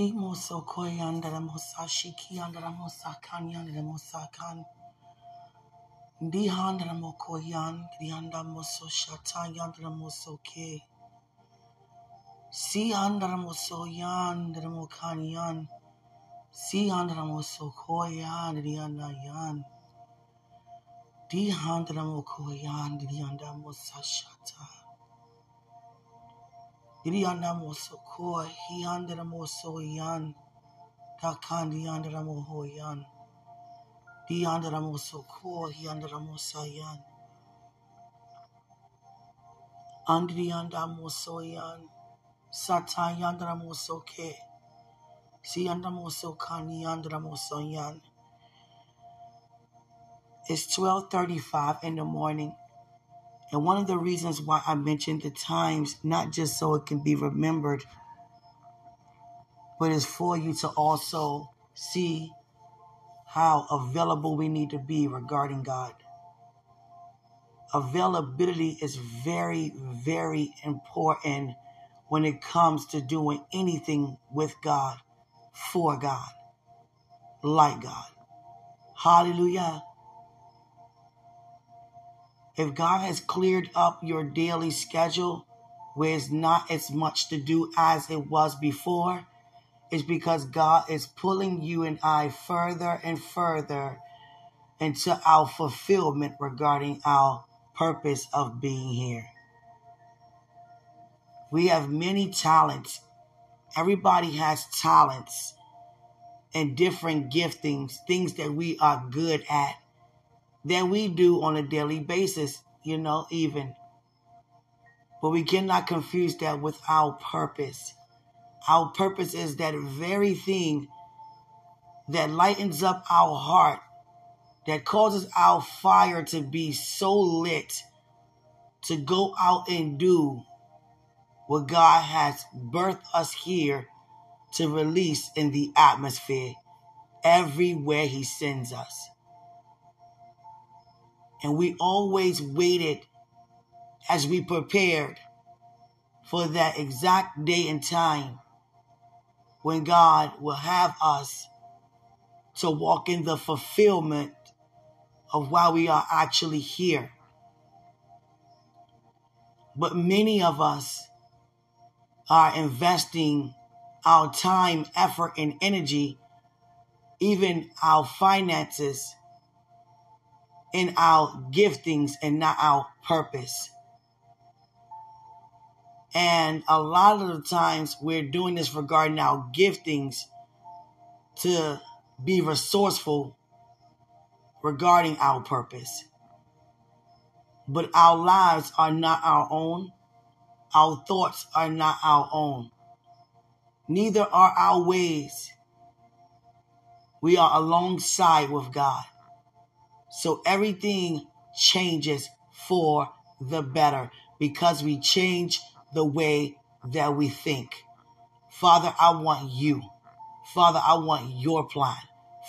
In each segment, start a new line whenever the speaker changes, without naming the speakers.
Si moso koyandara mosa shiki andara mosa kanyandara mosa kan. Di handara mo koyan, krianda moso shata yandara moso ke. Si andara moso kanyan. Si andara koyan, yan. Di handara mo koyan, krianda mosa shata. Hi andara mosa yan. Andri anda moso yan. Sata yandara moso ke. Si andara moso kani andara moso yan. It's 12:35 in the morning. And one of the reasons why I mentioned the times, not just so it can be remembered, but it's for you to also see how available we need to be regarding God. Availability is very, very important when it comes to doing anything with God, for God, like God. Hallelujah. If God has cleared up your daily schedule where it's not as much to do as it was before, it's because God is pulling you and I further and further into our fulfillment regarding our purpose of being here. We have many talents. Everybody has talents and different giftings, things that we are good at that we do on a daily basis, you know, even. But we cannot confuse that with our purpose. Our purpose is that very thing that lightens up our heart, that causes our fire to be so lit to go out and do what God has birthed us here to release in the atmosphere everywhere He sends us. And we always waited as we prepared for that exact day and time when God will have us to walk in the fulfillment of why we are actually here. But many of us are investing our time, effort, and energy, even our finances in our giftings and not our purpose. And a lot of the times we're doing this regarding our giftings to be resourceful regarding our purpose. But our lives are not our own. Our thoughts are not our own. Neither are our ways. We are alongside with God. So everything changes for the better because we change the way that we think. Father, I want you. Father, I want your plan.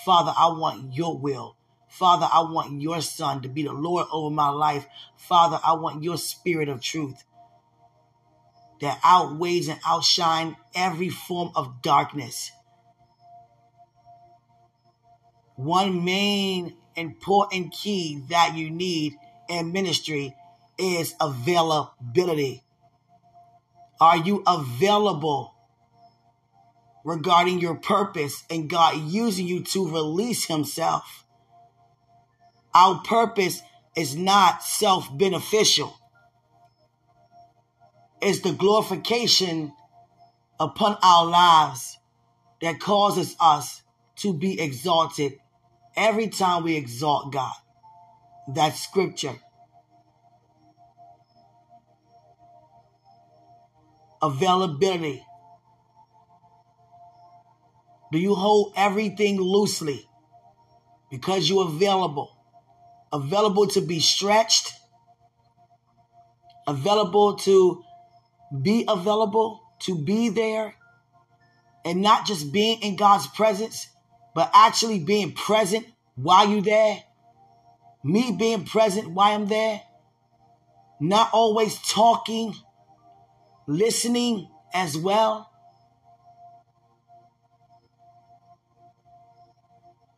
Father, I want your will. Father, I want your son to be the Lord over my life. Father, I want your spirit of truth that outweighs and outshine every form of darkness. One main important key that you need in ministry is availability. Are you available regarding your purpose and God using you to release Himself? Our purpose is not self beneficial, it's the glorification upon our lives that causes us to be exalted every time we exalt God. That scripture. Availability. Do you hold everything loosely because you're available? Available to be stretched, available to be available, to be there, and not just being in God's presence, but actually being present while you're there. Me being present while I'm there. Not always talking, listening as well.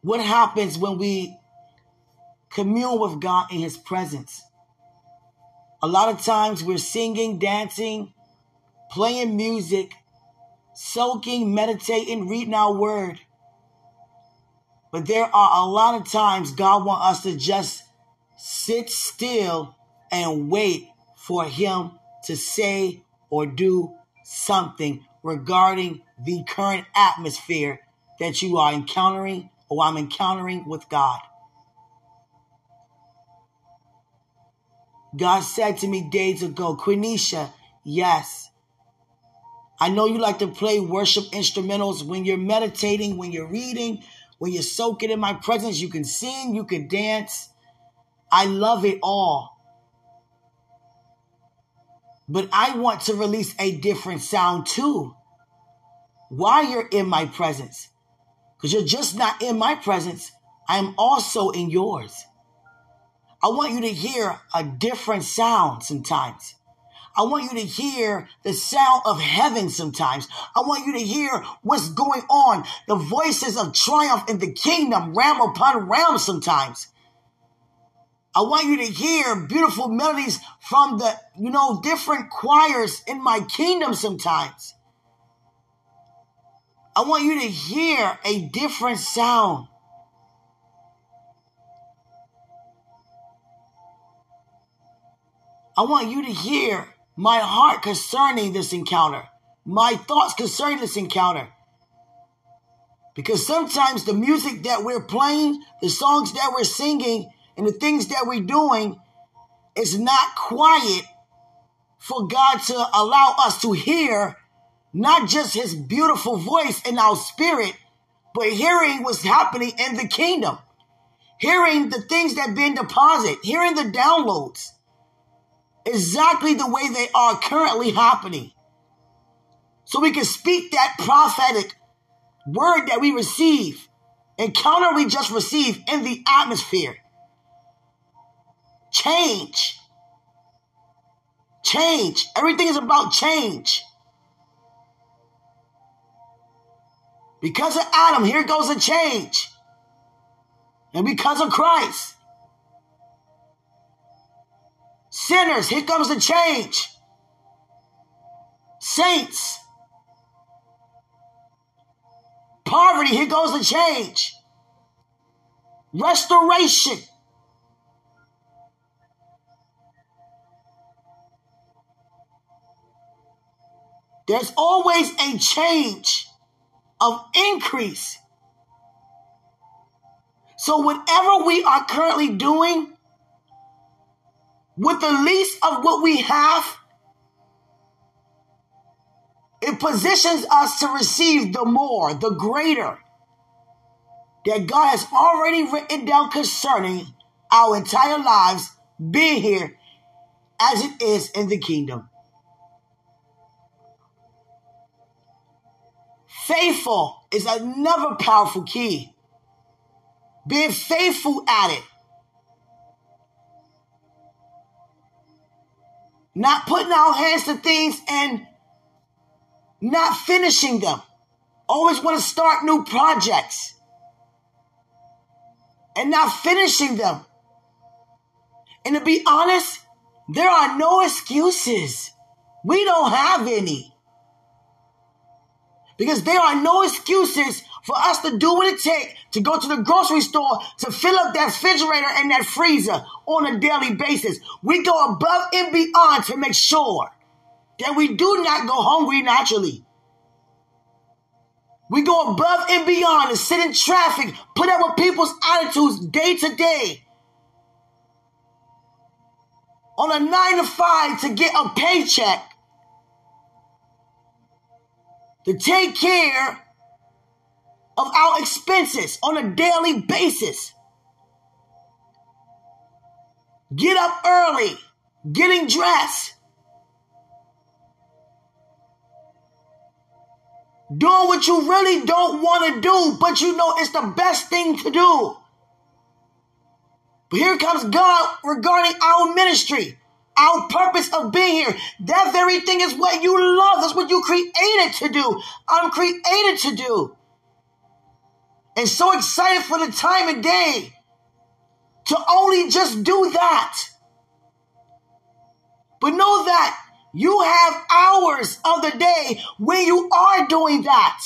what happens when we commune with God in His presence. A lot of times we're singing, dancing, playing music, soaking, meditating, reading our word. But there are a lot of times God wants us to just sit still and wait for Him to say or do something regarding the current atmosphere that you are encountering or I'm encountering with God. God said to me days ago, Quenisha, yes. I know you like to play worship instrumentals when you're meditating, when you're reading, when you're soaking in my presence. You can sing, you can dance. I love it all. But I want to release a different sound too while you're in my presence. Because you're just not in my presence, I am also in yours. I want you to hear a different sound sometimes. I want you to hear the sound of heaven sometimes. I want you to hear what's going on, the voices of triumph in the kingdom, ram upon ram sometimes. I want you to hear beautiful melodies from the, you know, different choirs in my kingdom sometimes. I want you to hear a different sound. I want you to hear my heart concerning this encounter, my thoughts concerning this encounter. Because sometimes the music that we're playing, the songs that we're singing, and the things that we're doing is not quiet for God to allow us to hear not just his beautiful voice in our spirit, but hearing what's happening in the kingdom, hearing the things that have been deposited, hearing the downloads exactly the way they are currently happening. So we can speak that prophetic word that we receive, encounter we just receive in the atmosphere. Change. Change. Everything is about change. Because of Adam, here goes a change. And because of Christ, sinners, here comes the change. Saints, poverty, here goes the change. Restoration. There's always a change of increase. So, whatever we are currently doing, with the least of what we have, it positions us to receive the more, the greater that God has already written down concerning our entire lives being here as it is in the kingdom. Faithful is another powerful key. Being faithful at it. Not putting our hands to things and not finishing them. Always want to start new projects and not finishing them. And to be honest, there are no excuses. We don't have any. Because there are no excuses for us to do what it takes to go to the grocery store to fill up that refrigerator and that freezer on a daily basis. We go above and beyond to make sure that we do not go hungry naturally. We go above and beyond and sit in traffic, put up with people's attitudes day to day. On a nine to five to get a paycheck to take care of our expenses on a daily basis. Get up early, getting dressed, doing what you really don't want to do, but you know it's the best thing to do. But here comes God regarding our ministry. Our purpose of being here, that very thing is what you love. That's what you created to do. I'm created to do. And so excited for the time of day to only just do that. But know that you have hours of the day when you are doing that.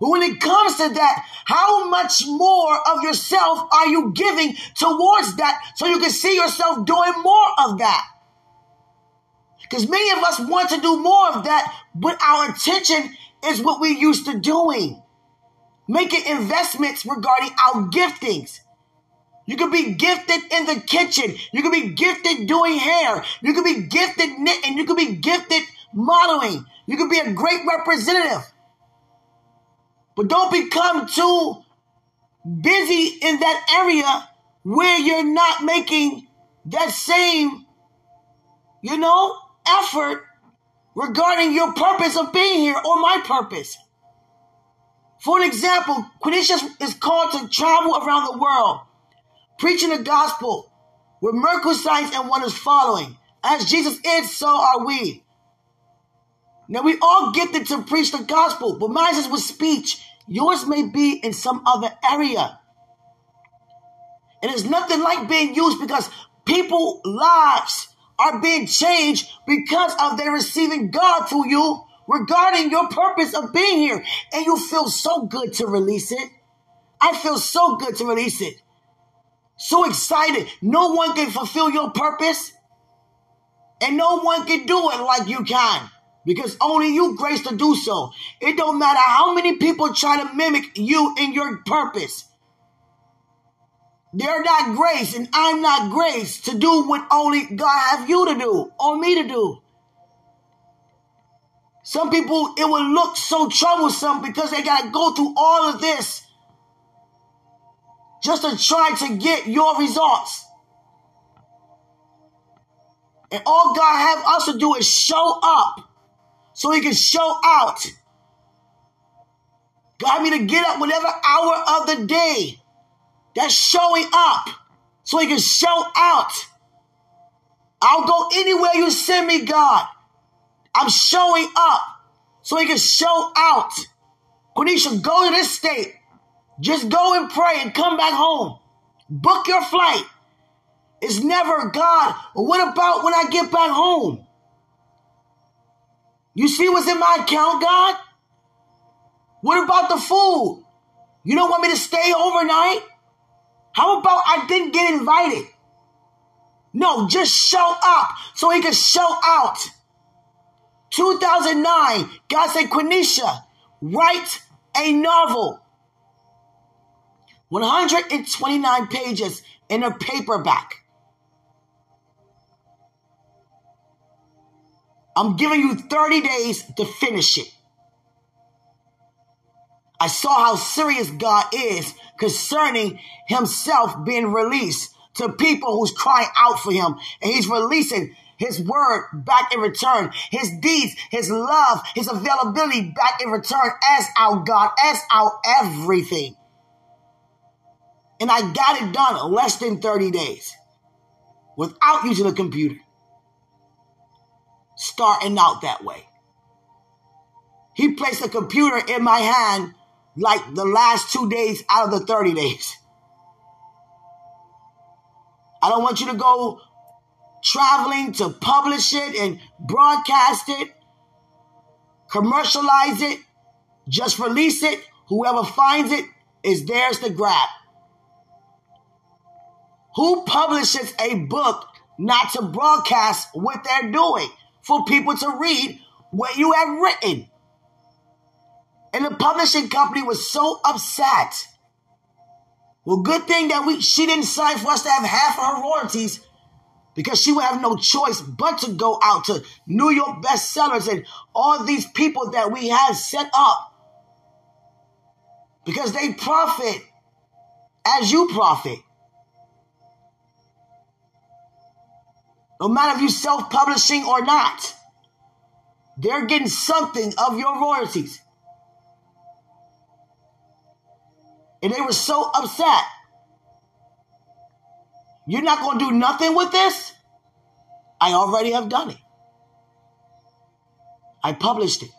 But when it comes to that, how much more of yourself are you giving towards that so you can see yourself doing more of that? Because many of us want to do more of that, but our attention is what we're used to doing. Making investments regarding our giftings. You could be gifted in the kitchen. You could be gifted doing hair. You could be gifted knitting. You could be gifted modeling. You could be a great representative. But don't become too busy in that area where you're not making that same, you know, effort regarding your purpose of being here or my purpose. For an example, Quenisha is called to travel around the world preaching the gospel with miracle signs and wonders following. As Jesus is, so are we. Now we all gifted to preach the gospel, but mine is with speech. Yours may be in some other area. And it's nothing like being used because people lives are being changed because of their receiving God through you regarding your purpose of being here. And you feel so good to release it. I feel so good to release it. So excited. No one can fulfill your purpose. And no one can do it like you can. Because only you grace to do so. It don't matter how many people try to mimic you in your purpose. They're not grace and I'm not grace to do what only God have you to do or me to do. Some people, it will look so troublesome because they got to go through all of this just to try to get your results. And all God have us to do is show up so he can show out. God me to get up whatever hour of the day. That's showing up so he can show out. I'll go anywhere you send me, God. I'm showing up so he can show out. Quenisha, go to this state. Just go and pray and come back home. Book your flight. It's never God. What about when I get back home? You see what's in my account, God? What about the food? You don't want me to stay overnight? How about I didn't get invited? No, just show up so he can show out. 2009, God said, Quenisha, write a novel. 129 pages in a paperback. I'm giving you 30 days to finish it. I saw how serious God is concerning himself being released to people who's crying out for him. And he's releasing his word back in return, his deeds, his love, his availability back in return as our God, as our everything. And I got it done less than 30 days without using a computer. Starting out that way. He placed a computer in my hand like the last two days out of the 30 days. I don't want you to go traveling to publish it and broadcast it, commercialize it, just release it. Whoever finds it is theirs to grab. Who publishes a book not to broadcast what they're doing for people to read what you have written? And the publishing company was so upset. Well, good thing that we she didn't sign for us to have half of her royalties because she would have no choice but to go out to New York bestsellers and all these people that we have set up because they profit as you profit. No matter if you self publishing or not, they're getting something of your royalties. And they were so upset. You're not going to do nothing with this? I already have done it. I published it.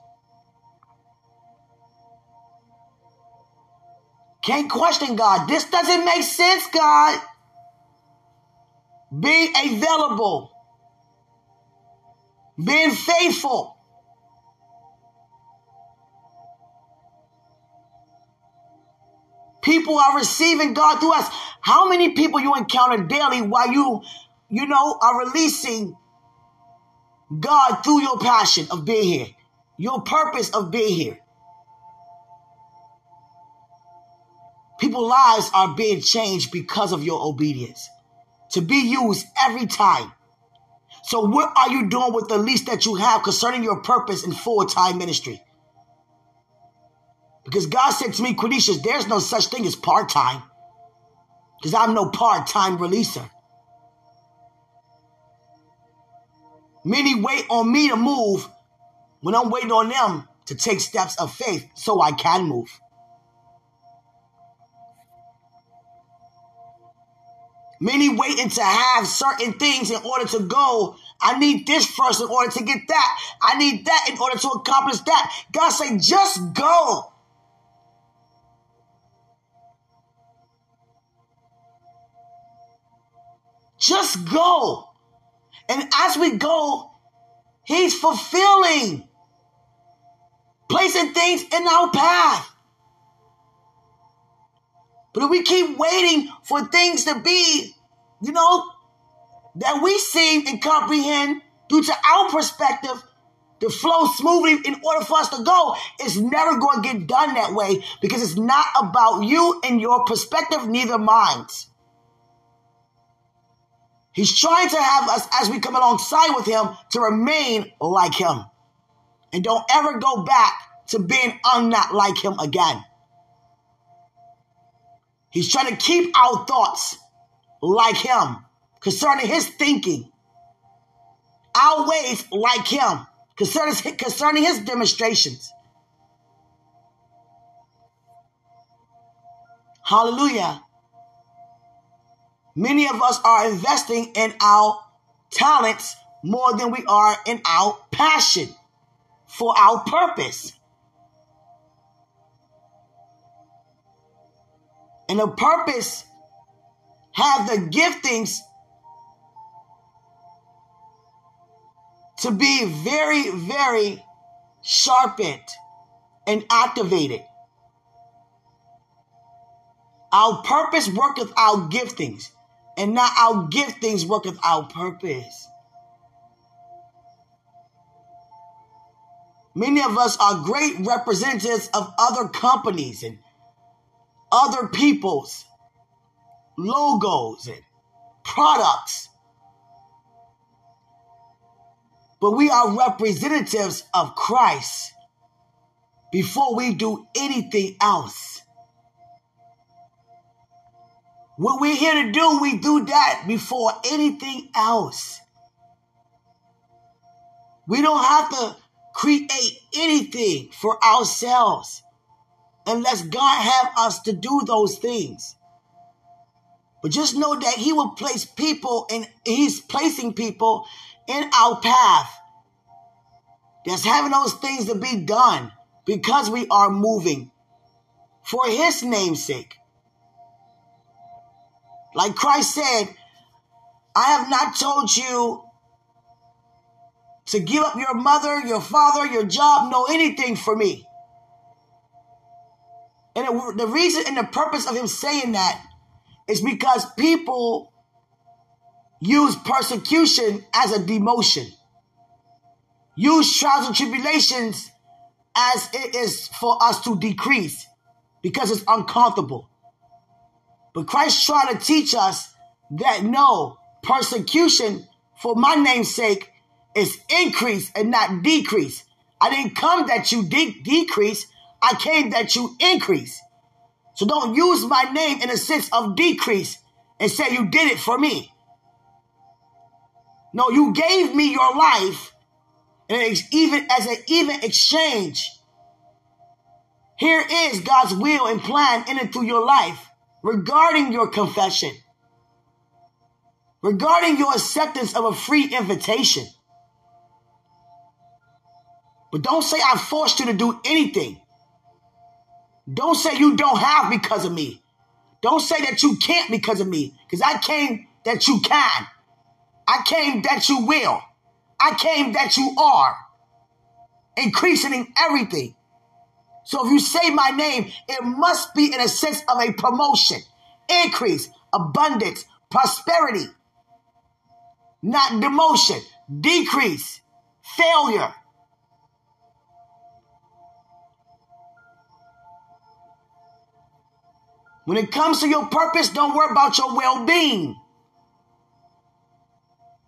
Can't question God. This doesn't make sense, God. Being available, being faithful. People are receiving God through us. How many people you encounter daily while you, you know, are releasing God through your passion of being here, your purpose of being here? People's lives are being changed because of your obedience to be used every time. So, what are you doing with the least that you have concerning your purpose in full time ministry? Because God said to me, Quenisha, there's no such thing as part time. Because I'm no part time releaser. Many wait on me to move when I'm waiting on them to take steps of faith so I can move. Many waiting to have certain things in order to go. I need this first in order to get that. I need that in order to accomplish that. God say, just go. Just go. And as we go, He's fulfilling, placing things in our path. But if we keep waiting for things to be, you know, that we see and comprehend due to our perspective to flow smoothly in order for us to go, it's never going to get done that way because it's not about you and your perspective, neither mine's. He's trying to have us, as we come alongside with him, to remain like him. And don't ever go back to being unnot like him again. He's trying to keep our thoughts like him concerning his thinking, our ways like him concerning, concerning his demonstrations. Hallelujah. Many of us are investing in our talents more than we are in our passion for our purpose. And the purpose have the giftings to be very, very sharpened and activated. Our purpose worketh our giftings, and not our giftings worketh our purpose. Many of us are great representatives of other companies and other people's logos and products. But we are representatives of Christ before we do anything else. What we're here to do, we do that before anything else. We don't have to create anything for ourselves unless God have us to do those things. But just know that He will place people and He's placing people in our path that's having those things to be done because we are moving for His name's sake. Like Christ said, I have not told you to give up your mother, your father, your job, no anything for me. And it, the reason and the purpose of him saying that is because people use persecution as a demotion, use trials and tribulations as it is for us to decrease because it's uncomfortable. But Christ tried to teach us that no, persecution for my name's sake is increase and not decrease. I didn't come that you de- decrease. I came that you increase. So don't use my name in a sense of decrease and say you did it for me. No, you gave me your life and even as an even exchange. Here is God's will and plan in and through your life regarding your confession, regarding your acceptance of a free invitation. But don't say I forced you to do anything. Don't say you don't have because of me. Don't say that you can't because of me. Because I came that you can. I came that you will. I came that you are. Increasing in everything. So if you say my name, it must be in a sense of a promotion, increase, abundance, prosperity, not demotion, decrease, failure. When it comes to your purpose, don't worry about your well being.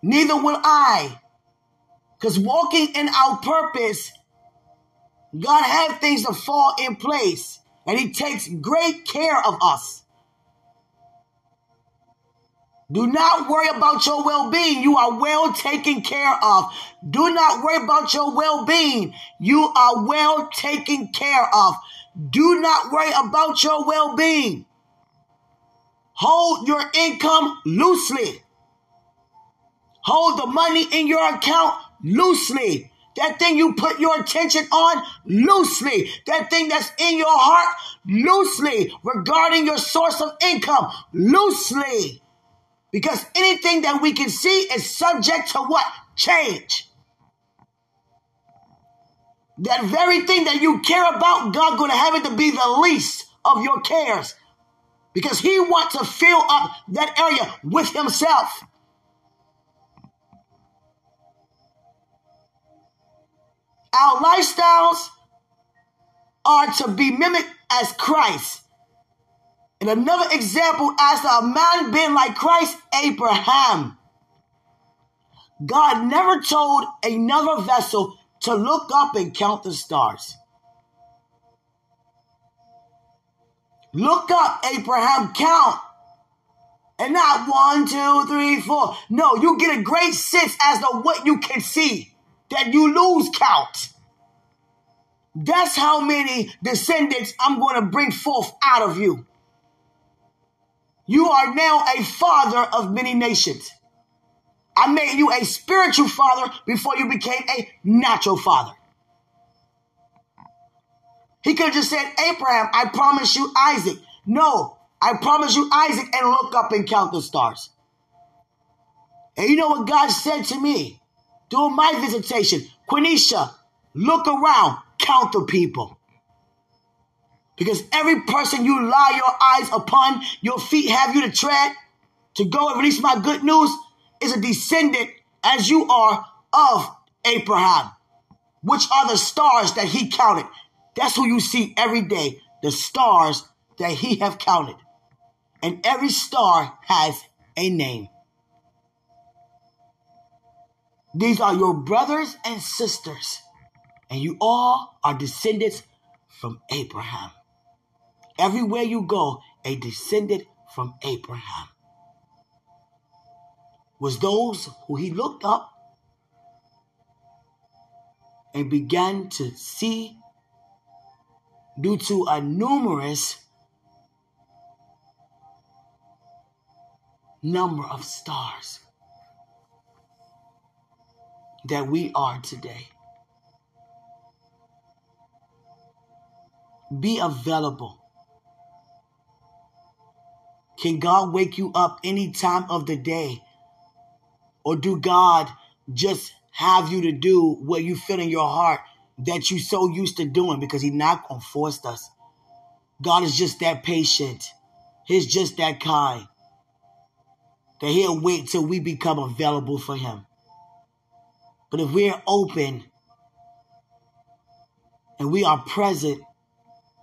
Neither will I. Because walking in our purpose, God has things to fall in place, and He takes great care of us. Do not worry about your well being. You are well taken care of. Do not worry about your well being. You are well taken care of. Do not worry about your well being. Hold your income loosely. Hold the money in your account loosely. That thing you put your attention on loosely. That thing that's in your heart loosely regarding your source of income loosely. Because anything that we can see is subject to what? Change. That very thing that you care about, God going to have it to be the least of your cares. Because he wants to fill up that area with himself. Our lifestyles are to be mimicked as Christ. And another example as a man being like Christ, Abraham. God never told another vessel to look up and count the stars. Look up, Abraham, count. And not one, two, three, four. No, you get a great sense as to what you can see that you lose count. That's how many descendants I'm going to bring forth out of you. You are now a father of many nations. I made you a spiritual father before you became a natural father. He could have just said, Abraham, I promise you Isaac. No, I promise you Isaac and look up and count the stars. And you know what God said to me during my visitation? Quenisha, look around, count the people. Because every person you lie your eyes upon, your feet have you to tread, to go and release my good news, is a descendant as you are of Abraham, which are the stars that he counted. That's who you see every day, the stars that he have counted. And every star has a name. These are your brothers and sisters, and you all are descendants from Abraham. Everywhere you go, a descendant from Abraham was those who he looked up and began to see due to a numerous number of stars that we are today. Be available can God wake you up any time of the day? Or do God just have you to do what you feel in your heart that you so used to doing because He's not gonna force us. God is just that patient. He's just that kind. That He'll wait till we become available for Him. But if we're open and we are present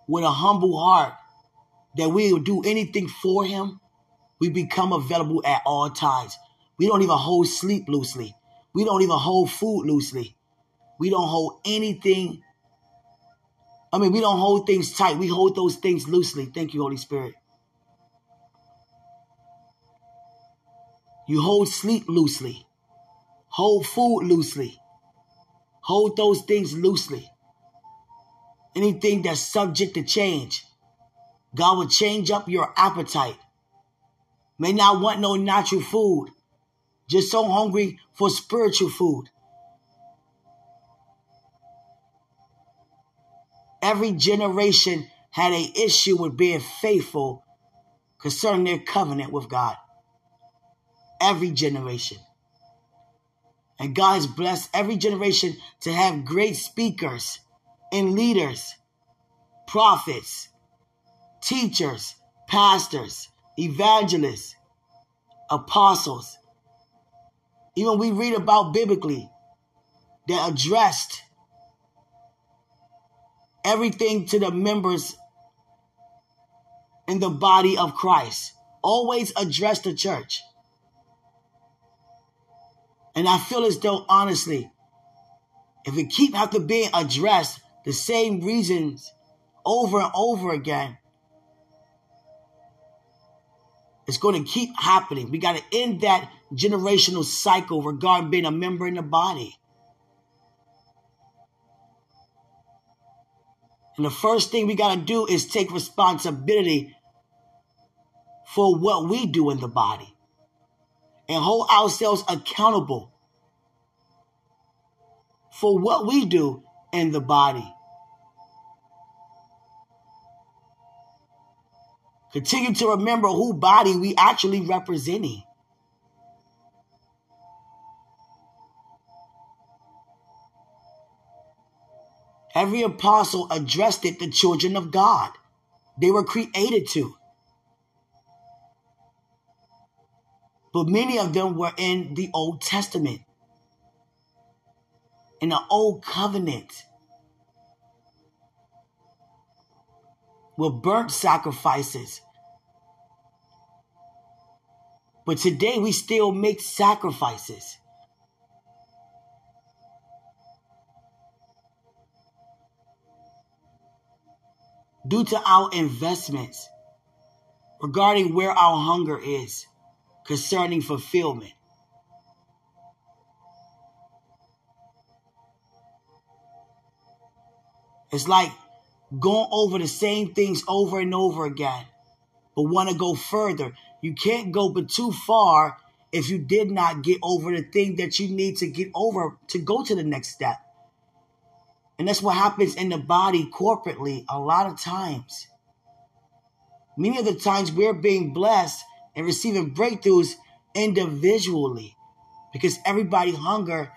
with a humble heart, that we will do anything for him, we become available at all times. We don't even hold sleep loosely. We don't even hold food loosely. We don't hold anything. I mean, we don't hold things tight. We hold those things loosely. Thank you, Holy Spirit. You hold sleep loosely, hold food loosely, hold those things loosely. Anything that's subject to change. God will change up your appetite. May not want no natural food, just so hungry for spiritual food. Every generation had a issue with being faithful concerning their covenant with God. Every generation. And God has blessed every generation to have great speakers and leaders, prophets, teachers, pastors, evangelists, apostles. Even we read about biblically that addressed everything to the members in the body of Christ. Always address the church. And I feel as though, honestly, if we keep after being addressed, the same reasons over and over again, it's going to keep happening. We got to end that generational cycle regarding being a member in the body. And the first thing we got to do is take responsibility for what we do in the body and hold ourselves accountable for what we do in the body. Continue to remember who body we actually representing. Every apostle addressed it the children of God. They were created to. But many of them were in the Old Testament, in the Old Covenant, with burnt sacrifices. But today we still make sacrifices. Due to our investments regarding where our hunger is concerning fulfillment. It's like going over the same things over and over again, but want to go further. You can't go but too far if you did not get over the thing that you need to get over to go to the next step. And that's what happens in the body corporately a lot of times. Many of the times we're being blessed and receiving breakthroughs individually because everybody hunger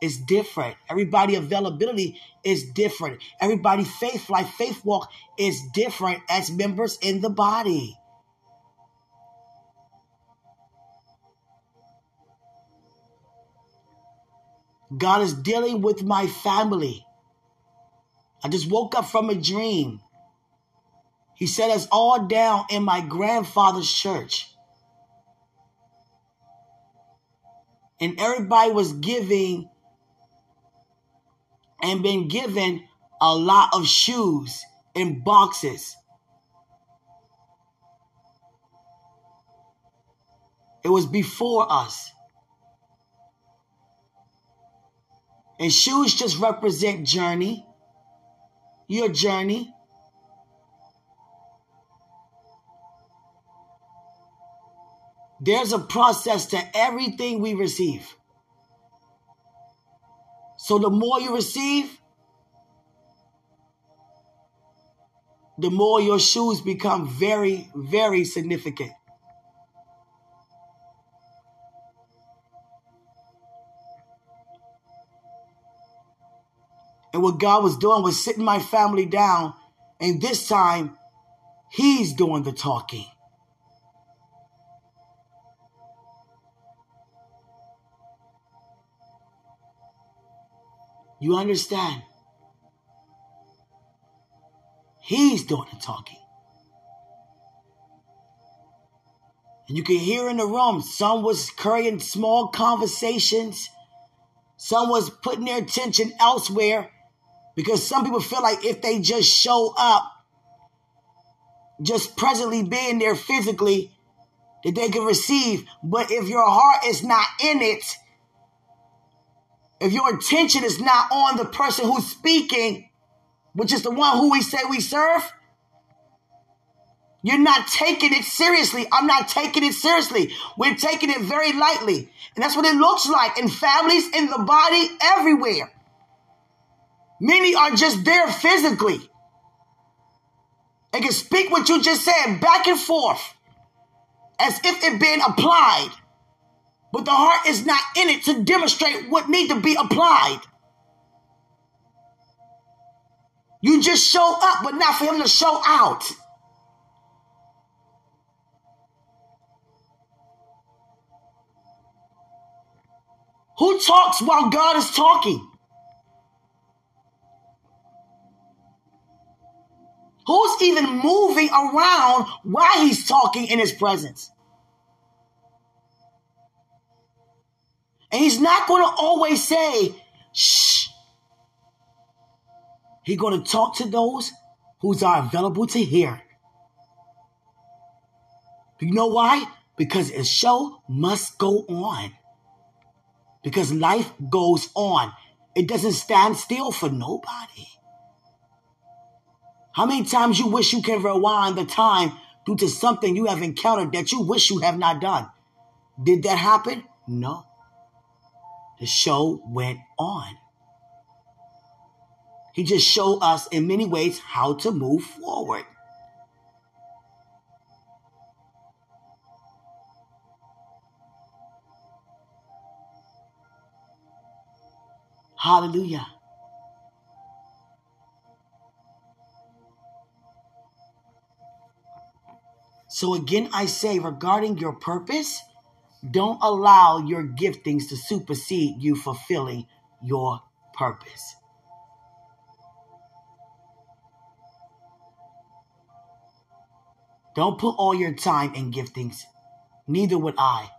is different. Everybody availability is different. Everybody faith life, faith walk is different as members in the body. God is dealing with my family. I just woke up from a dream. He set us all down in my grandfather's church. And everybody was giving and been given a lot of shoes in boxes. It was before us. And shoes just represent journey, your journey. There's a process to everything we receive. So the more you receive, the more your shoes become very, very significant. And what God was doing was sitting my family down, and this time, He's doing the talking. You understand? He's doing the talking. And you can hear in the room, some was carrying small conversations. Some was putting their attention elsewhere because some people feel like if they just show up, just presently being there physically, that they can receive. But if your heart is not in it, if your attention is not on the person who's speaking, which is the one who we say we serve, you're not taking it seriously. I'm not taking it seriously. We're taking it very lightly. And that's what it looks like in families, in the body, everywhere. Many are just there physically. and can speak what you just said back and forth as if it being applied. But the heart is not in it to demonstrate what need to be applied. You just show up, but not for him to show out. Who talks while God is talking? Who's even moving around while he's talking in his presence? And he's not going to always say, shh. He's going to talk to those who are available to hear. You know why? Because a show must go on. Because life goes on. It doesn't stand still for nobody. How many times you wish you can rewind the time due to something you have encountered that you wish you have not done? Did that happen? No. The show went on. He just showed us in many ways how to move forward. Hallelujah. So again, I say regarding your purpose, don't allow your giftings to supersede you fulfilling your purpose. Don't put all your time in giftings. Neither would I.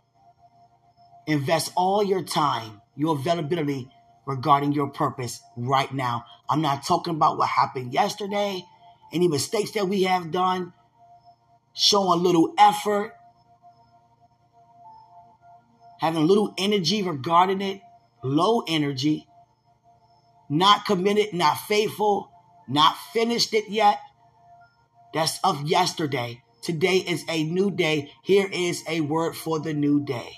Invest all your time, your availability regarding your purpose right now. I'm not talking about what happened yesterday, any mistakes that we have done showing a little effort, having little energy regarding it, low energy, not committed, not faithful, not finished it yet. That's of yesterday. Today is a new day. Here is a word for the new day.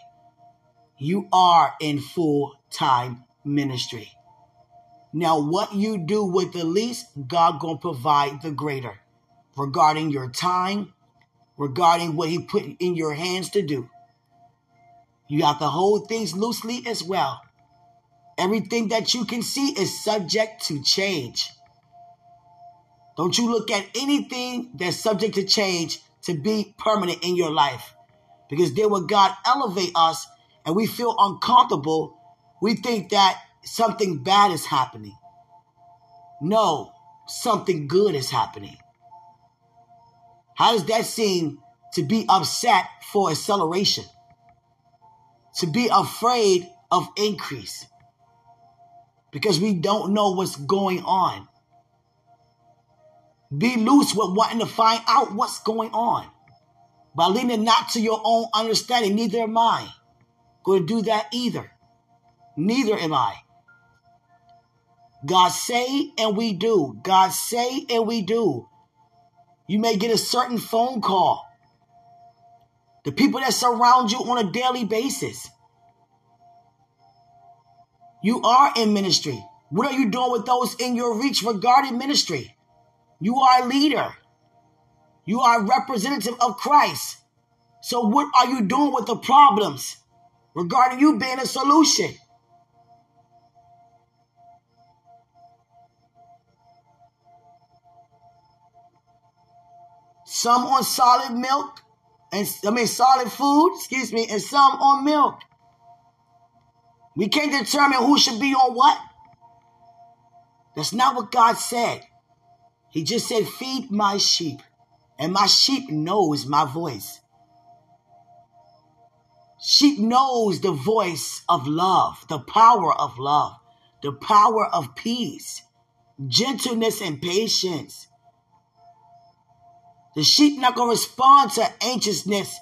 You are in full time ministry. Now, what you do with the least, God gonna provide the greater regarding your time, regarding what he put in your hands to do. You have to hold things loosely as well. Everything that you can see is subject to change. Don't you look at anything that's subject to change to be permanent in your life. Because then when God elevate us and we feel uncomfortable, we think that something bad is happening. No, something good is happening. How does that seem to be upset for acceleration? To be afraid of increase? Because we don't know what's going on. Be loose with wanting to find out what's going on. By leaning not to your own understanding, neither am I going to do that either. Neither am I. God say and we do. God say and we do. You may get a certain phone call. The people that surround you on a daily basis. You are in ministry. What are you doing with those in your reach regarding ministry? You are a leader. You are a representative of Christ. So what are you doing with the problems regarding you being a solution? some on solid milk, and I mean solid food, excuse me, and some on milk. We can't determine who should be on what. That's not what God said. He just said, Feed my sheep, and my sheep knows my voice. Sheep knows the voice of love, the power of love, the power of peace, gentleness, and patience. The sheep not going to respond to anxiousness,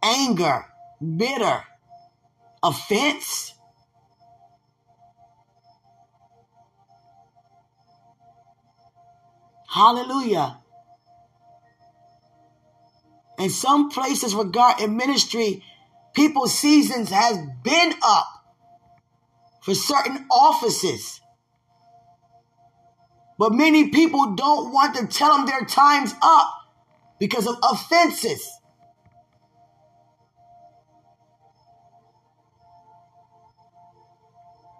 anger, bitter, offense. Hallelujah. In some places regard in ministry, people's seasons has been up for certain offices. But many people don't want to tell them their time's up because of offenses.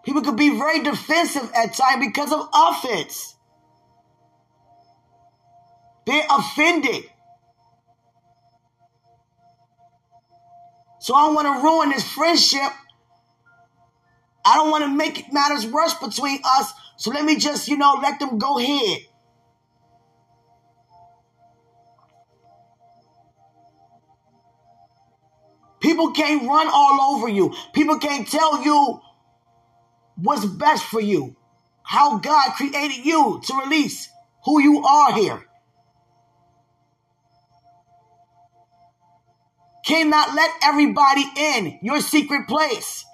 People could be very defensive at times because of offense. They're offended. So I don't want to ruin this friendship. I don't want to make matters worse between us. So let me just, you know, let them go ahead. People can't run all over you. People can't tell you what's best for you, how God created you to release who you are here. Cannot let everybody in your secret place.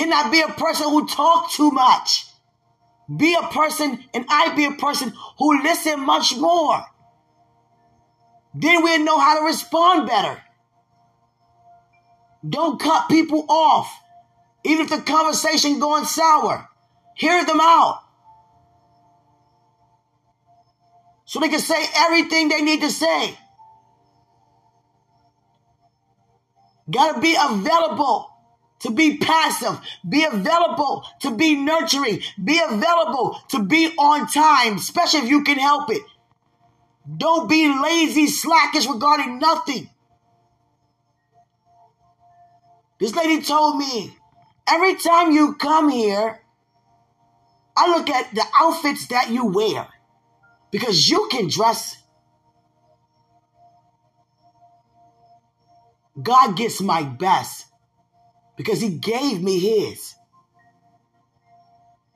Cannot be a person who talk too much. Be a person, and I be a person who listen much more. Then we'll know how to respond better. Don't cut people off. Even if the conversation going sour, hear them out. So they can say everything they need to say. Gotta be available to be passive. Be available to be nurturing. Be available to be on time, especially if you can help it. Don't be lazy, slackish regarding nothing. This lady told me Every time you come here, I look at the outfits that you wear because you can dress. God gets my best because He gave me His,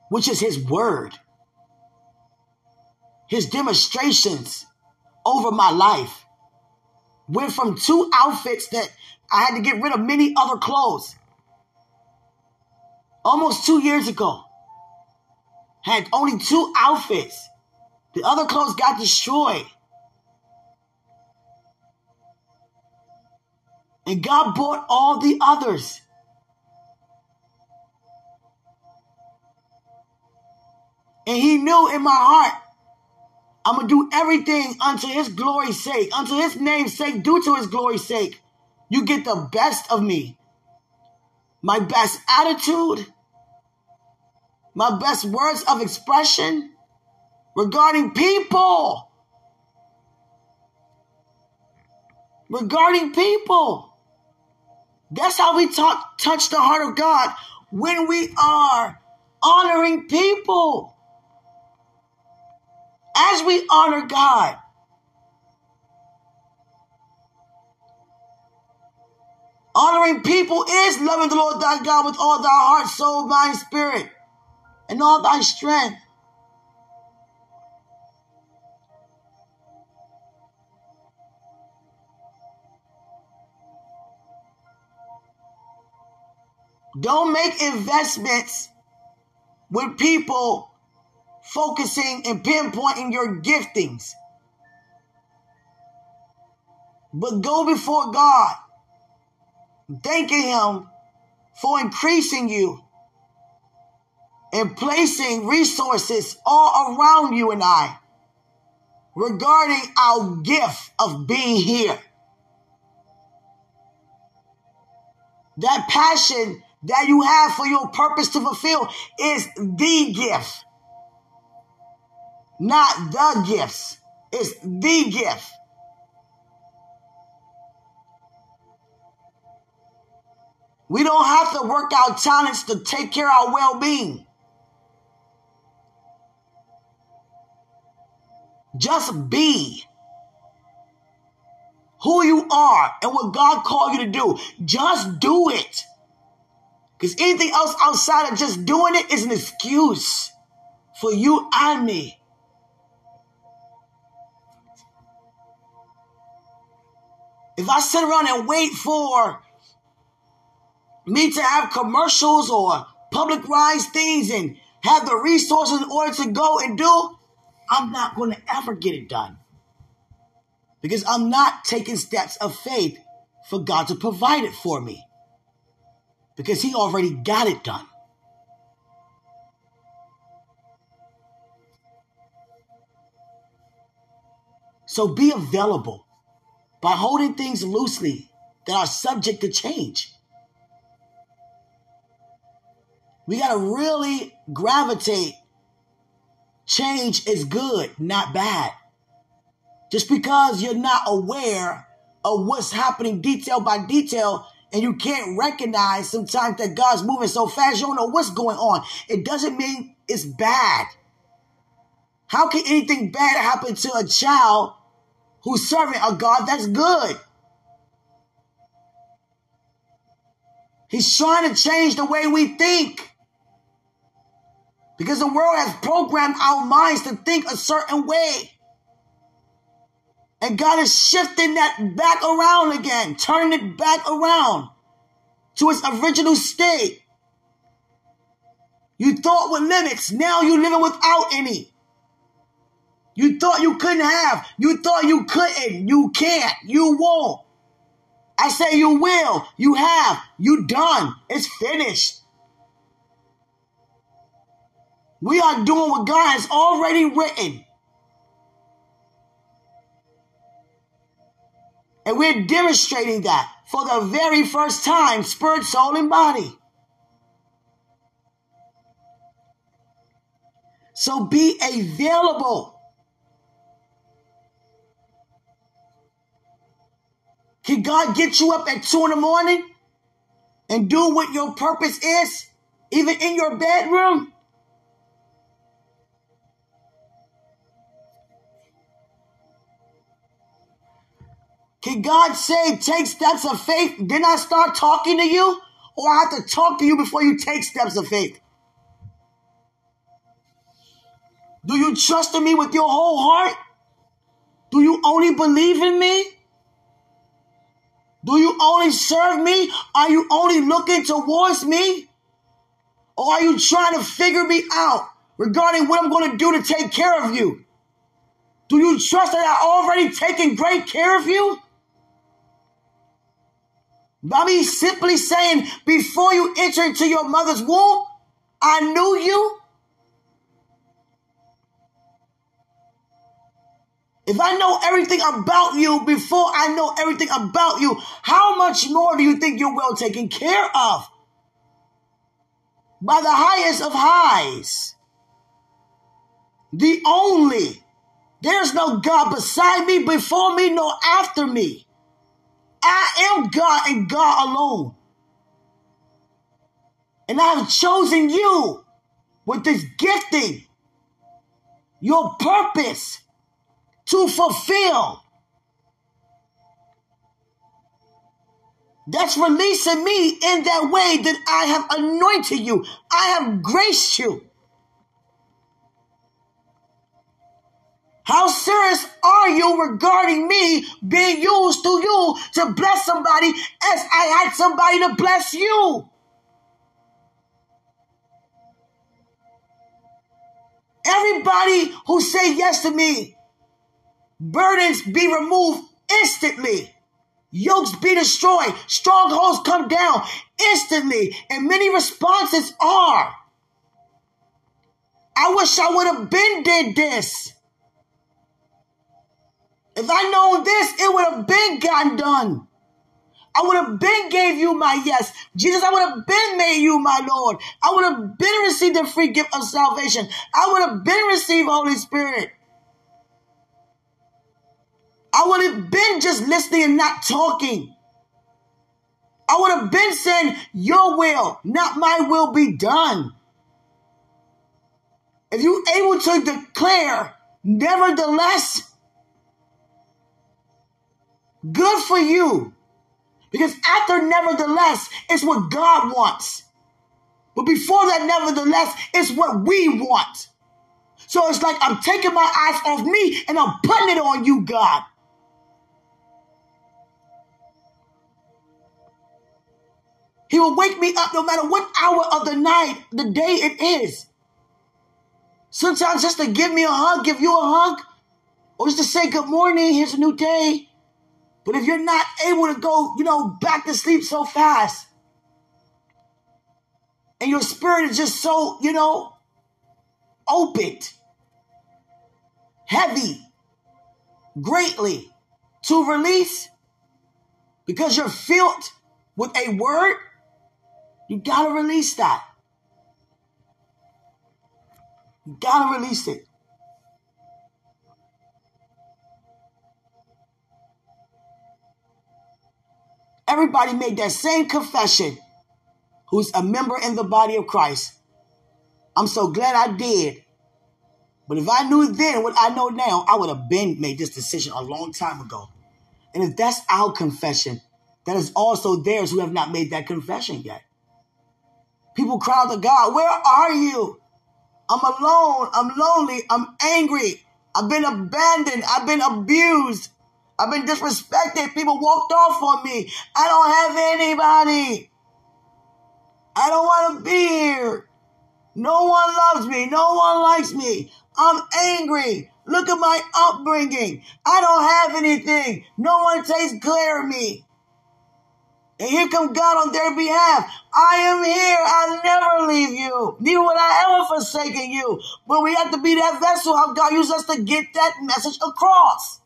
which is His word, His demonstrations over my life. Went from two outfits that I had to get rid of many other clothes almost two years ago. Had only two outfits. The other clothes got destroyed. And God bought all the others. And He knew in my heart, I'm going to do everything unto His glory's sake, unto His name's sake, due to His glory's sake. You get the best of me. My best attitude, my best words of expression regarding people. Regarding people. That's how we talk, touch the heart of God when we are honoring people. As we honor God, honoring people is loving the Lord thy God with all thy heart, soul, mind, spirit and all thy strength. Don't make investments with people focusing and pinpointing your giftings. But go before God, thanking Him for increasing you and placing resources all around you and I regarding our gift of being here. That passion that you have for your purpose to fulfill is the gift, not the gifts. It's the gift. We don't have to work out talents to take care of our well being. Just be who you are and what God called you to do. Just do it. Because anything else outside of just doing it is an excuse for you and me. If I sit around and wait for me to have commercials or publicized things and have the resources in order to go and do, I'm not going to ever get it done. Because I'm not taking steps of faith for God to provide it for me. Because He already got it done. So be available by holding things loosely that are subject to change. We got to really gravitate. Change is good, not bad. Just because you're not aware of what's happening detail by detail and you can't recognize sometimes that God's moving so fast, you don't know what's going on. It doesn't mean it's bad. How can anything bad happen to a child who's serving a God that's good? He's trying to change the way we think. Because the world has programmed our minds to think a certain way. And God is shifting that back around again, turning it back around to its original state. You thought with limits, now you're living without any. You thought you couldn't have, you thought you couldn't, you can't, you won't. I say you will, you have, you done, it's finished. We are doing what God has already written. And we're demonstrating that for the very first time, spirit, soul, and body. So be available. Can God get you up at two in the morning and do what your purpose is, even in your bedroom? Can God say, take steps of faith? Then I start talking to you? Or I have to talk to you before you take steps of faith? Do you trust in me with your whole heart? Do you only believe in me? Do you only serve me? Are you only looking towards me? Or are you trying to figure me out regarding what I'm going to do to take care of you? Do you trust that I already taken great care of you? Bobby simply saying, before you enter into your mother's womb, I knew you. If I know everything about you before I know everything about you, how much more do you think you're well taken care of? By the highest of highs. The only. There's no God beside me, before me, nor after me. I am God and God alone. And I have chosen you with this gifting, your purpose to fulfill. That's releasing me in that way that I have anointed you. I have graced you. How serious are you regarding me being used to you to bless somebody as I had somebody to bless you? Everybody who say yes to me, burdens be removed instantly. Yokes be destroyed. Strongholds come down instantly. And many responses are, I wish I would have been did this. If I known this, it would have been gotten done. I would have been gave you my yes. Jesus, I would have been made you my Lord. I would have been received the free gift of salvation. I would have been received Holy Spirit. I would have been just listening and not talking. I would have been saying, Your will, not my will, be done. If you're able to declare, nevertheless, Good for you. Because after nevertheless, it's what God wants. But before that, nevertheless, it's what we want. So it's like I'm taking my eyes off me and I'm putting it on you, God. He will wake me up no matter what hour of the night, the day it is. Sometimes just to give me a hug, give you a hug, or just to say good morning, here's a new day. But if you're not able to go, you know, back to sleep so fast, and your spirit is just so, you know, opened, heavy, greatly to release because you're filled with a word, you gotta release that. You gotta release it. Everybody made that same confession who's a member in the body of Christ. I'm so glad I did. But if I knew then what I know now, I would have been made this decision a long time ago. And if that's our confession, that is also theirs who have not made that confession yet. People cry to God, Where are you? I'm alone. I'm lonely. I'm angry. I've been abandoned. I've been abused. I've been disrespected. People walked off on me. I don't have anybody. I don't want to be here. No one loves me. No one likes me. I'm angry. Look at my upbringing. I don't have anything. No one takes care of me. And here come God on their behalf. I am here. I'll never leave you. Neither will I ever forsaken you. But we have to be that vessel how God uses us to get that message across.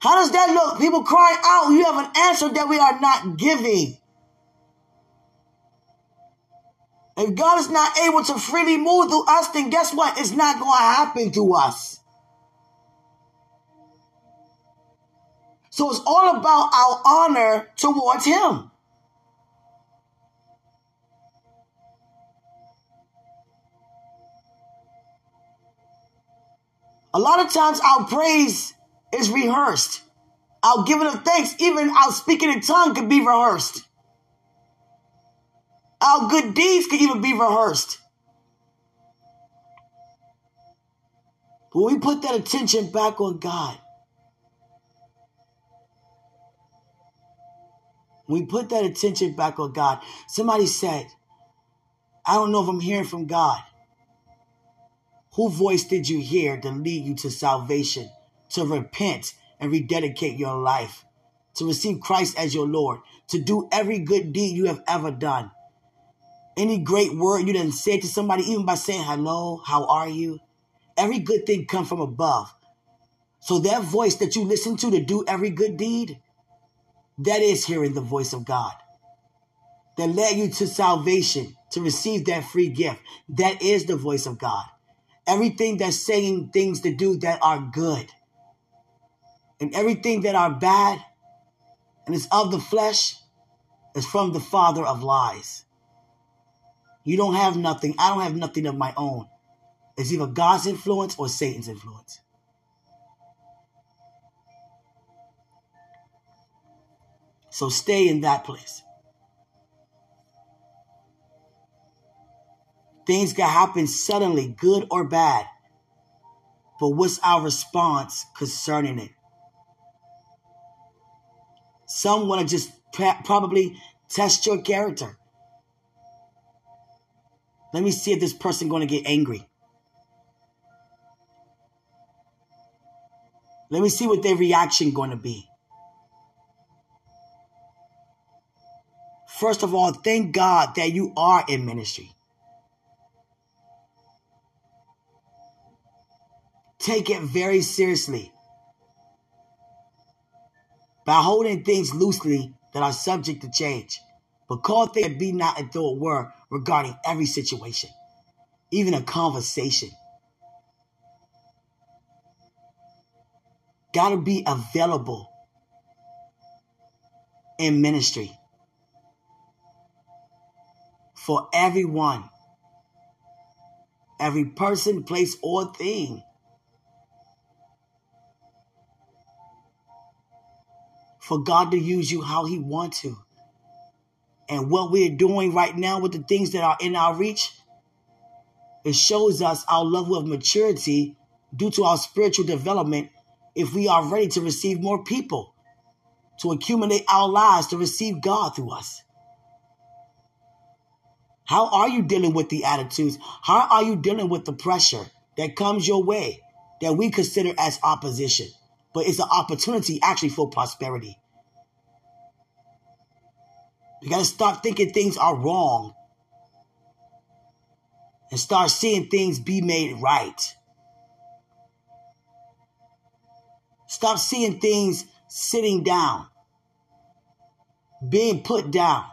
How does that look? People crying out. You have an answer that we are not giving. If God is not able to freely move through us, then guess what? It's not going to happen to us. So it's all about our honor towards Him. A lot of times our praise is rehearsed. Our giving of thanks, even our speaking in tongue could be rehearsed. Our good deeds could even be rehearsed. But we put that attention back on God. We put that attention back on God. Somebody said, I don't know if I'm hearing from God. Who voice did you hear to lead you to salvation? to repent and rededicate your life, to receive Christ as your Lord, to do every good deed you have ever done. Any great word you didn't say to somebody, even by saying hello, how are you? Every good thing comes from above. So that voice that you listen to to do every good deed, that is hearing the voice of God. That led you to salvation, to receive that free gift. That is the voice of God. Everything that's saying things to do that are good and everything that are bad and is of the flesh is from the father of lies. You don't have nothing. I don't have nothing of my own. It's either God's influence or Satan's influence. So stay in that place. Things can happen suddenly, good or bad. But what's our response concerning it? Some want to just probably test your character. Let me see if this person going to get angry. Let me see what their reaction going to be. First of all, thank God that you are in ministry. Take it very seriously by holding things loosely that are subject to change. But call things be not as though it were regarding every situation, even a conversation. Got to be available in ministry for everyone, every person, place, or thing. for God to use you how He wants to. And what we're doing right now with the things that are in our reach, it shows us our level of maturity due to our spiritual development if we are ready to receive more people, to accumulate our lives to receive God through us. How are you dealing with the attitudes? How are you dealing with the pressure that comes your way that we consider as opposition? but it's an opportunity actually for prosperity. You got to stop thinking things are wrong and start seeing things be made right. Stop seeing things sitting down, being put down,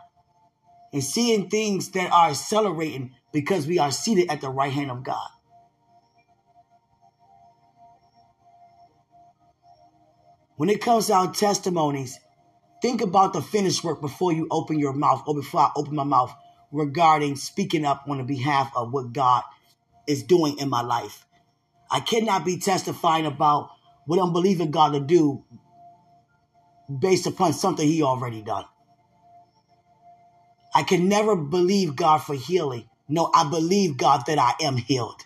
and seeing things that are accelerating because we are seated at the right hand of God. When it comes to our testimonies, think about the finished work before you open your mouth or before I open my mouth regarding speaking up on the behalf of what God is doing in my life. I cannot be testifying about what I'm believing God to do based upon something He already done. I can never believe God for healing. No, I believe God that I am healed.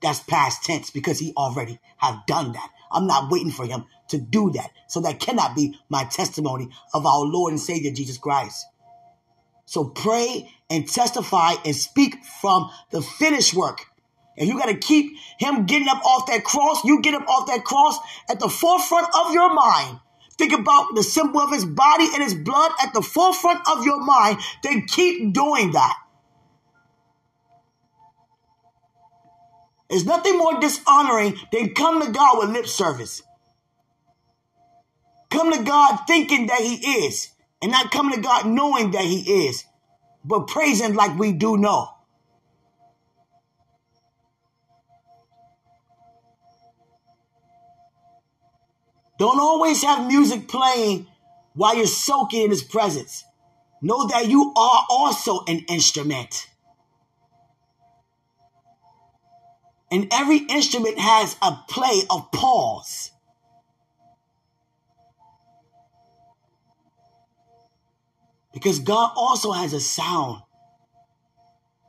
That's past tense because He already have done that. I'm not waiting for Him to do that. So that cannot be my testimony of our Lord and Savior Jesus Christ. So pray and testify and speak from the finished work. And you got to keep him getting up off that cross. You get up off that cross at the forefront of your mind. Think about the symbol of his body and his blood at the forefront of your mind. Then keep doing that. There's nothing more dishonoring than come to God with lip service. Come to God thinking that He is, and not coming to God knowing that He is, but praising like we do know. Don't always have music playing while you're soaking in His presence. Know that you are also an instrument. And every instrument has a play of pause. Because God also has a sound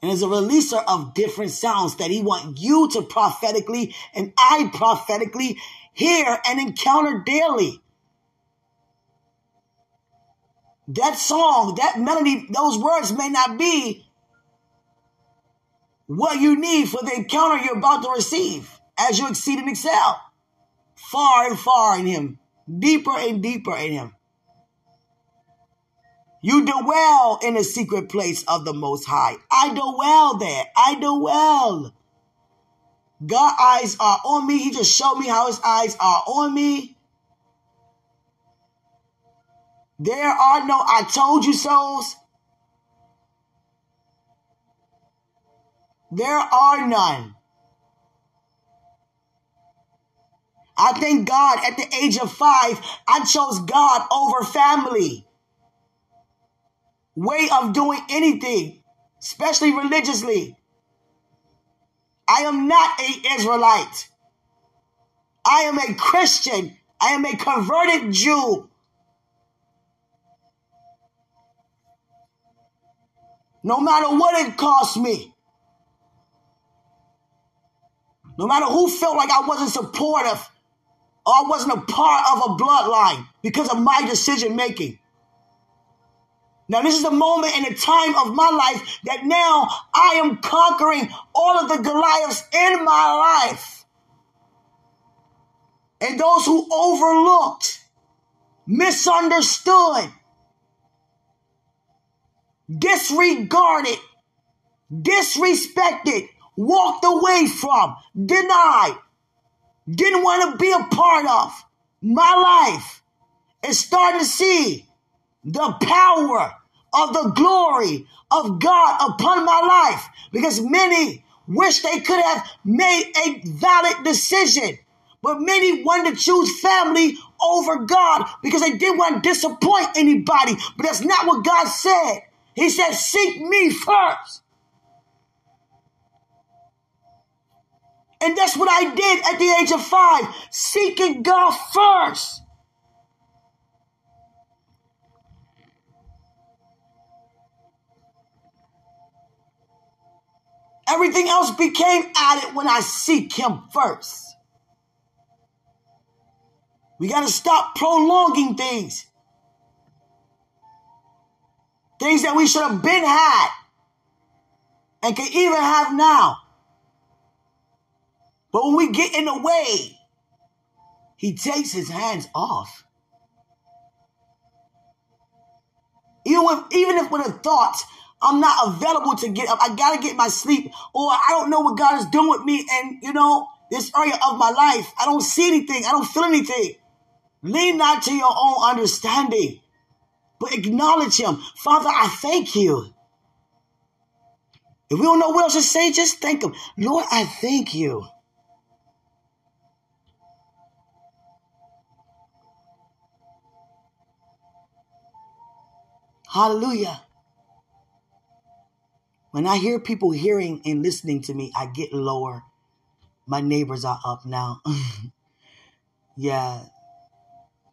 and is a releaser of different sounds that he wants you to prophetically and I prophetically hear and encounter daily. That song, that melody, those words may not be what you need for the encounter you're about to receive as you exceed and excel. Far and far in him, deeper and deeper in him. You dwell in the secret place of the Most High. I dwell there. I dwell. God's eyes are on me. He just showed me how his eyes are on me. There are no I told you so's. There are none. I thank God at the age of five, I chose God over family way of doing anything, especially religiously. I am not a Israelite. I am a Christian. I am a converted Jew. No matter what it cost me. No matter who felt like I wasn't supportive or I wasn't a part of a bloodline because of my decision making. Now, this is a moment in a time of my life that now I am conquering all of the Goliaths in my life. And those who overlooked, misunderstood, disregarded, disrespected, walked away from, denied, didn't want to be a part of my life, is starting to see the power of the glory of God upon my life because many wish they could have made a valid decision. But many wanted to choose family over God because they didn't want to disappoint anybody. But that's not what God said. He said, Seek me first. And that's what I did at the age of five, seeking God first. Everything else became added when I seek him first. We got to stop prolonging things. Things that we should have been had and can even have now. But when we get in the way, he takes his hands off. Even, even if with a thought I'm not available to get up. I gotta get my sleep, or I don't know what God is doing with me. And you know, this area of my life, I don't see anything. I don't feel anything. Lean not to your own understanding, but acknowledge him. Father, I thank you. If we don't know what else to say, just thank him. Lord, I thank you. Hallelujah. When I hear people hearing and listening to me, I get lower. My neighbors are up now. yeah,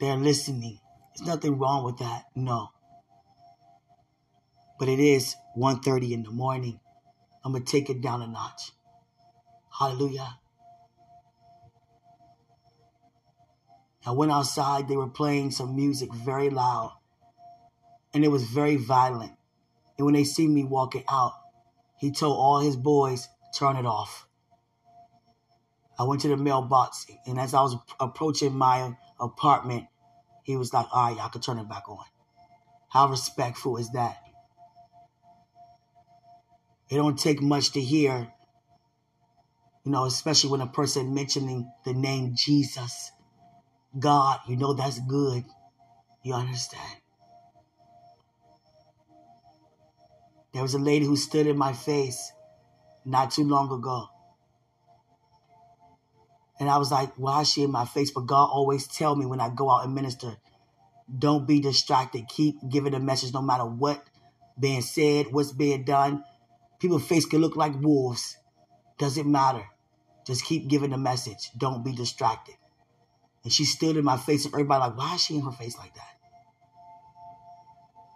they're listening. There's nothing wrong with that. No. But it is 1.30 in the morning. I'm going to take it down a notch. Hallelujah. I went outside. They were playing some music very loud. And it was very violent. And when they see me walking out, he told all his boys, turn it off. I went to the mailbox, and as I was approaching my apartment, he was like, all right, y'all can turn it back on. How respectful is that? It don't take much to hear, you know, especially when a person mentioning the name Jesus, God, you know that's good. You understand? There was a lady who stood in my face not too long ago. And I was like, why is she in my face? But God always tell me when I go out and minister, don't be distracted. Keep giving the message no matter what being said, what's being done. People's face can look like wolves. Doesn't matter. Just keep giving the message. Don't be distracted. And she stood in my face and everybody like, why is she in her face like that?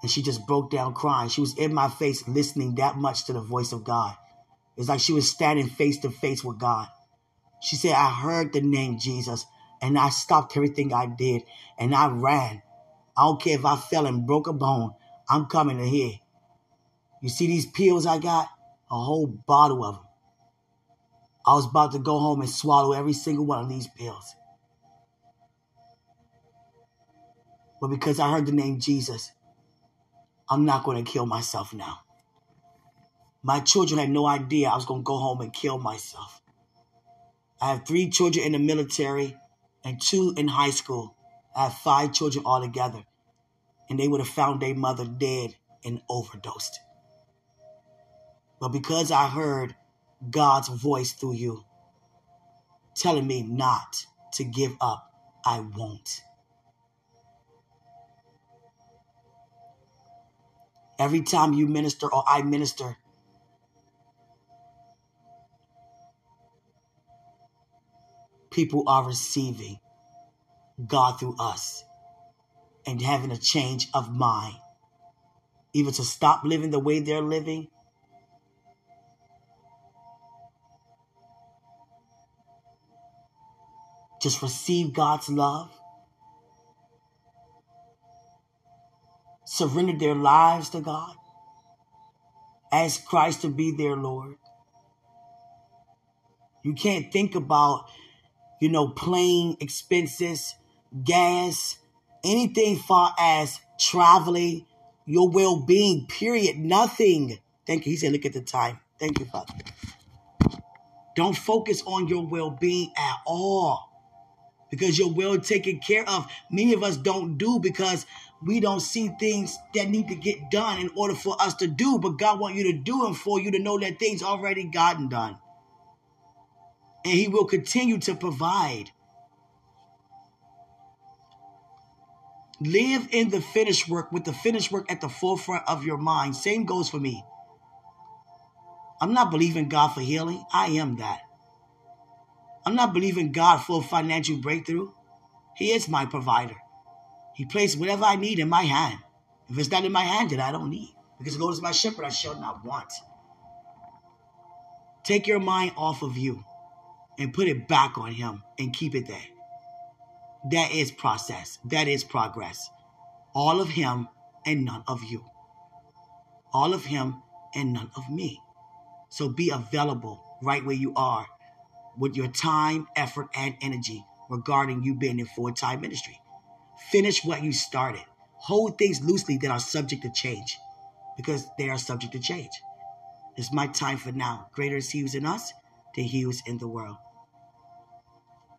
And she just broke down crying. She was in my face listening that much to the voice of God. It's like she was standing face to face with God. She said, I heard the name Jesus and I stopped everything I did and I ran. I don't care if I fell and broke a bone. I'm coming to here. You see these pills I got? A whole bottle of them. I was about to go home and swallow every single one of these pills. But because I heard the name Jesus, I'm not going to kill myself now. My children had no idea I was going to go home and kill myself. I have three children in the military and two in high school. I have five children altogether. And they would have found their mother dead and overdosed. But because I heard God's voice through you telling me not to give up, I won't. Every time you minister or I minister, people are receiving God through us and having a change of mind. Either to stop living the way they're living just receive God's love, surrender their lives to God, ask Christ to be their Lord. You can't think about, you know, plane expenses, gas, anything far as traveling, your well being, period. Nothing. Thank you. He said, look at the time. Thank you, Father. Don't focus on your well being at all because you're well taken care of. Many of us don't do because we don't see things that need to get done in order for us to do, but God wants you to do them for you to know that things already gotten done. And He will continue to provide. Live in the finished work with the finished work at the forefront of your mind. Same goes for me. I'm not believing God for healing. I am that. I'm not believing God for a financial breakthrough. He is my provider. He placed whatever I need in my hand. If it's not in my hand, then I don't need. Because the Lord is my shepherd, I shall not want. Take your mind off of you and put it back on Him and keep it there. That is process. That is progress. All of Him and none of you. All of Him and none of me. So be available right where you are with your time, effort, and energy regarding you being in full time ministry. Finish what you started. Hold things loosely that are subject to change because they are subject to change. It's my time for now. Greater is He who's in us than He who's in the world.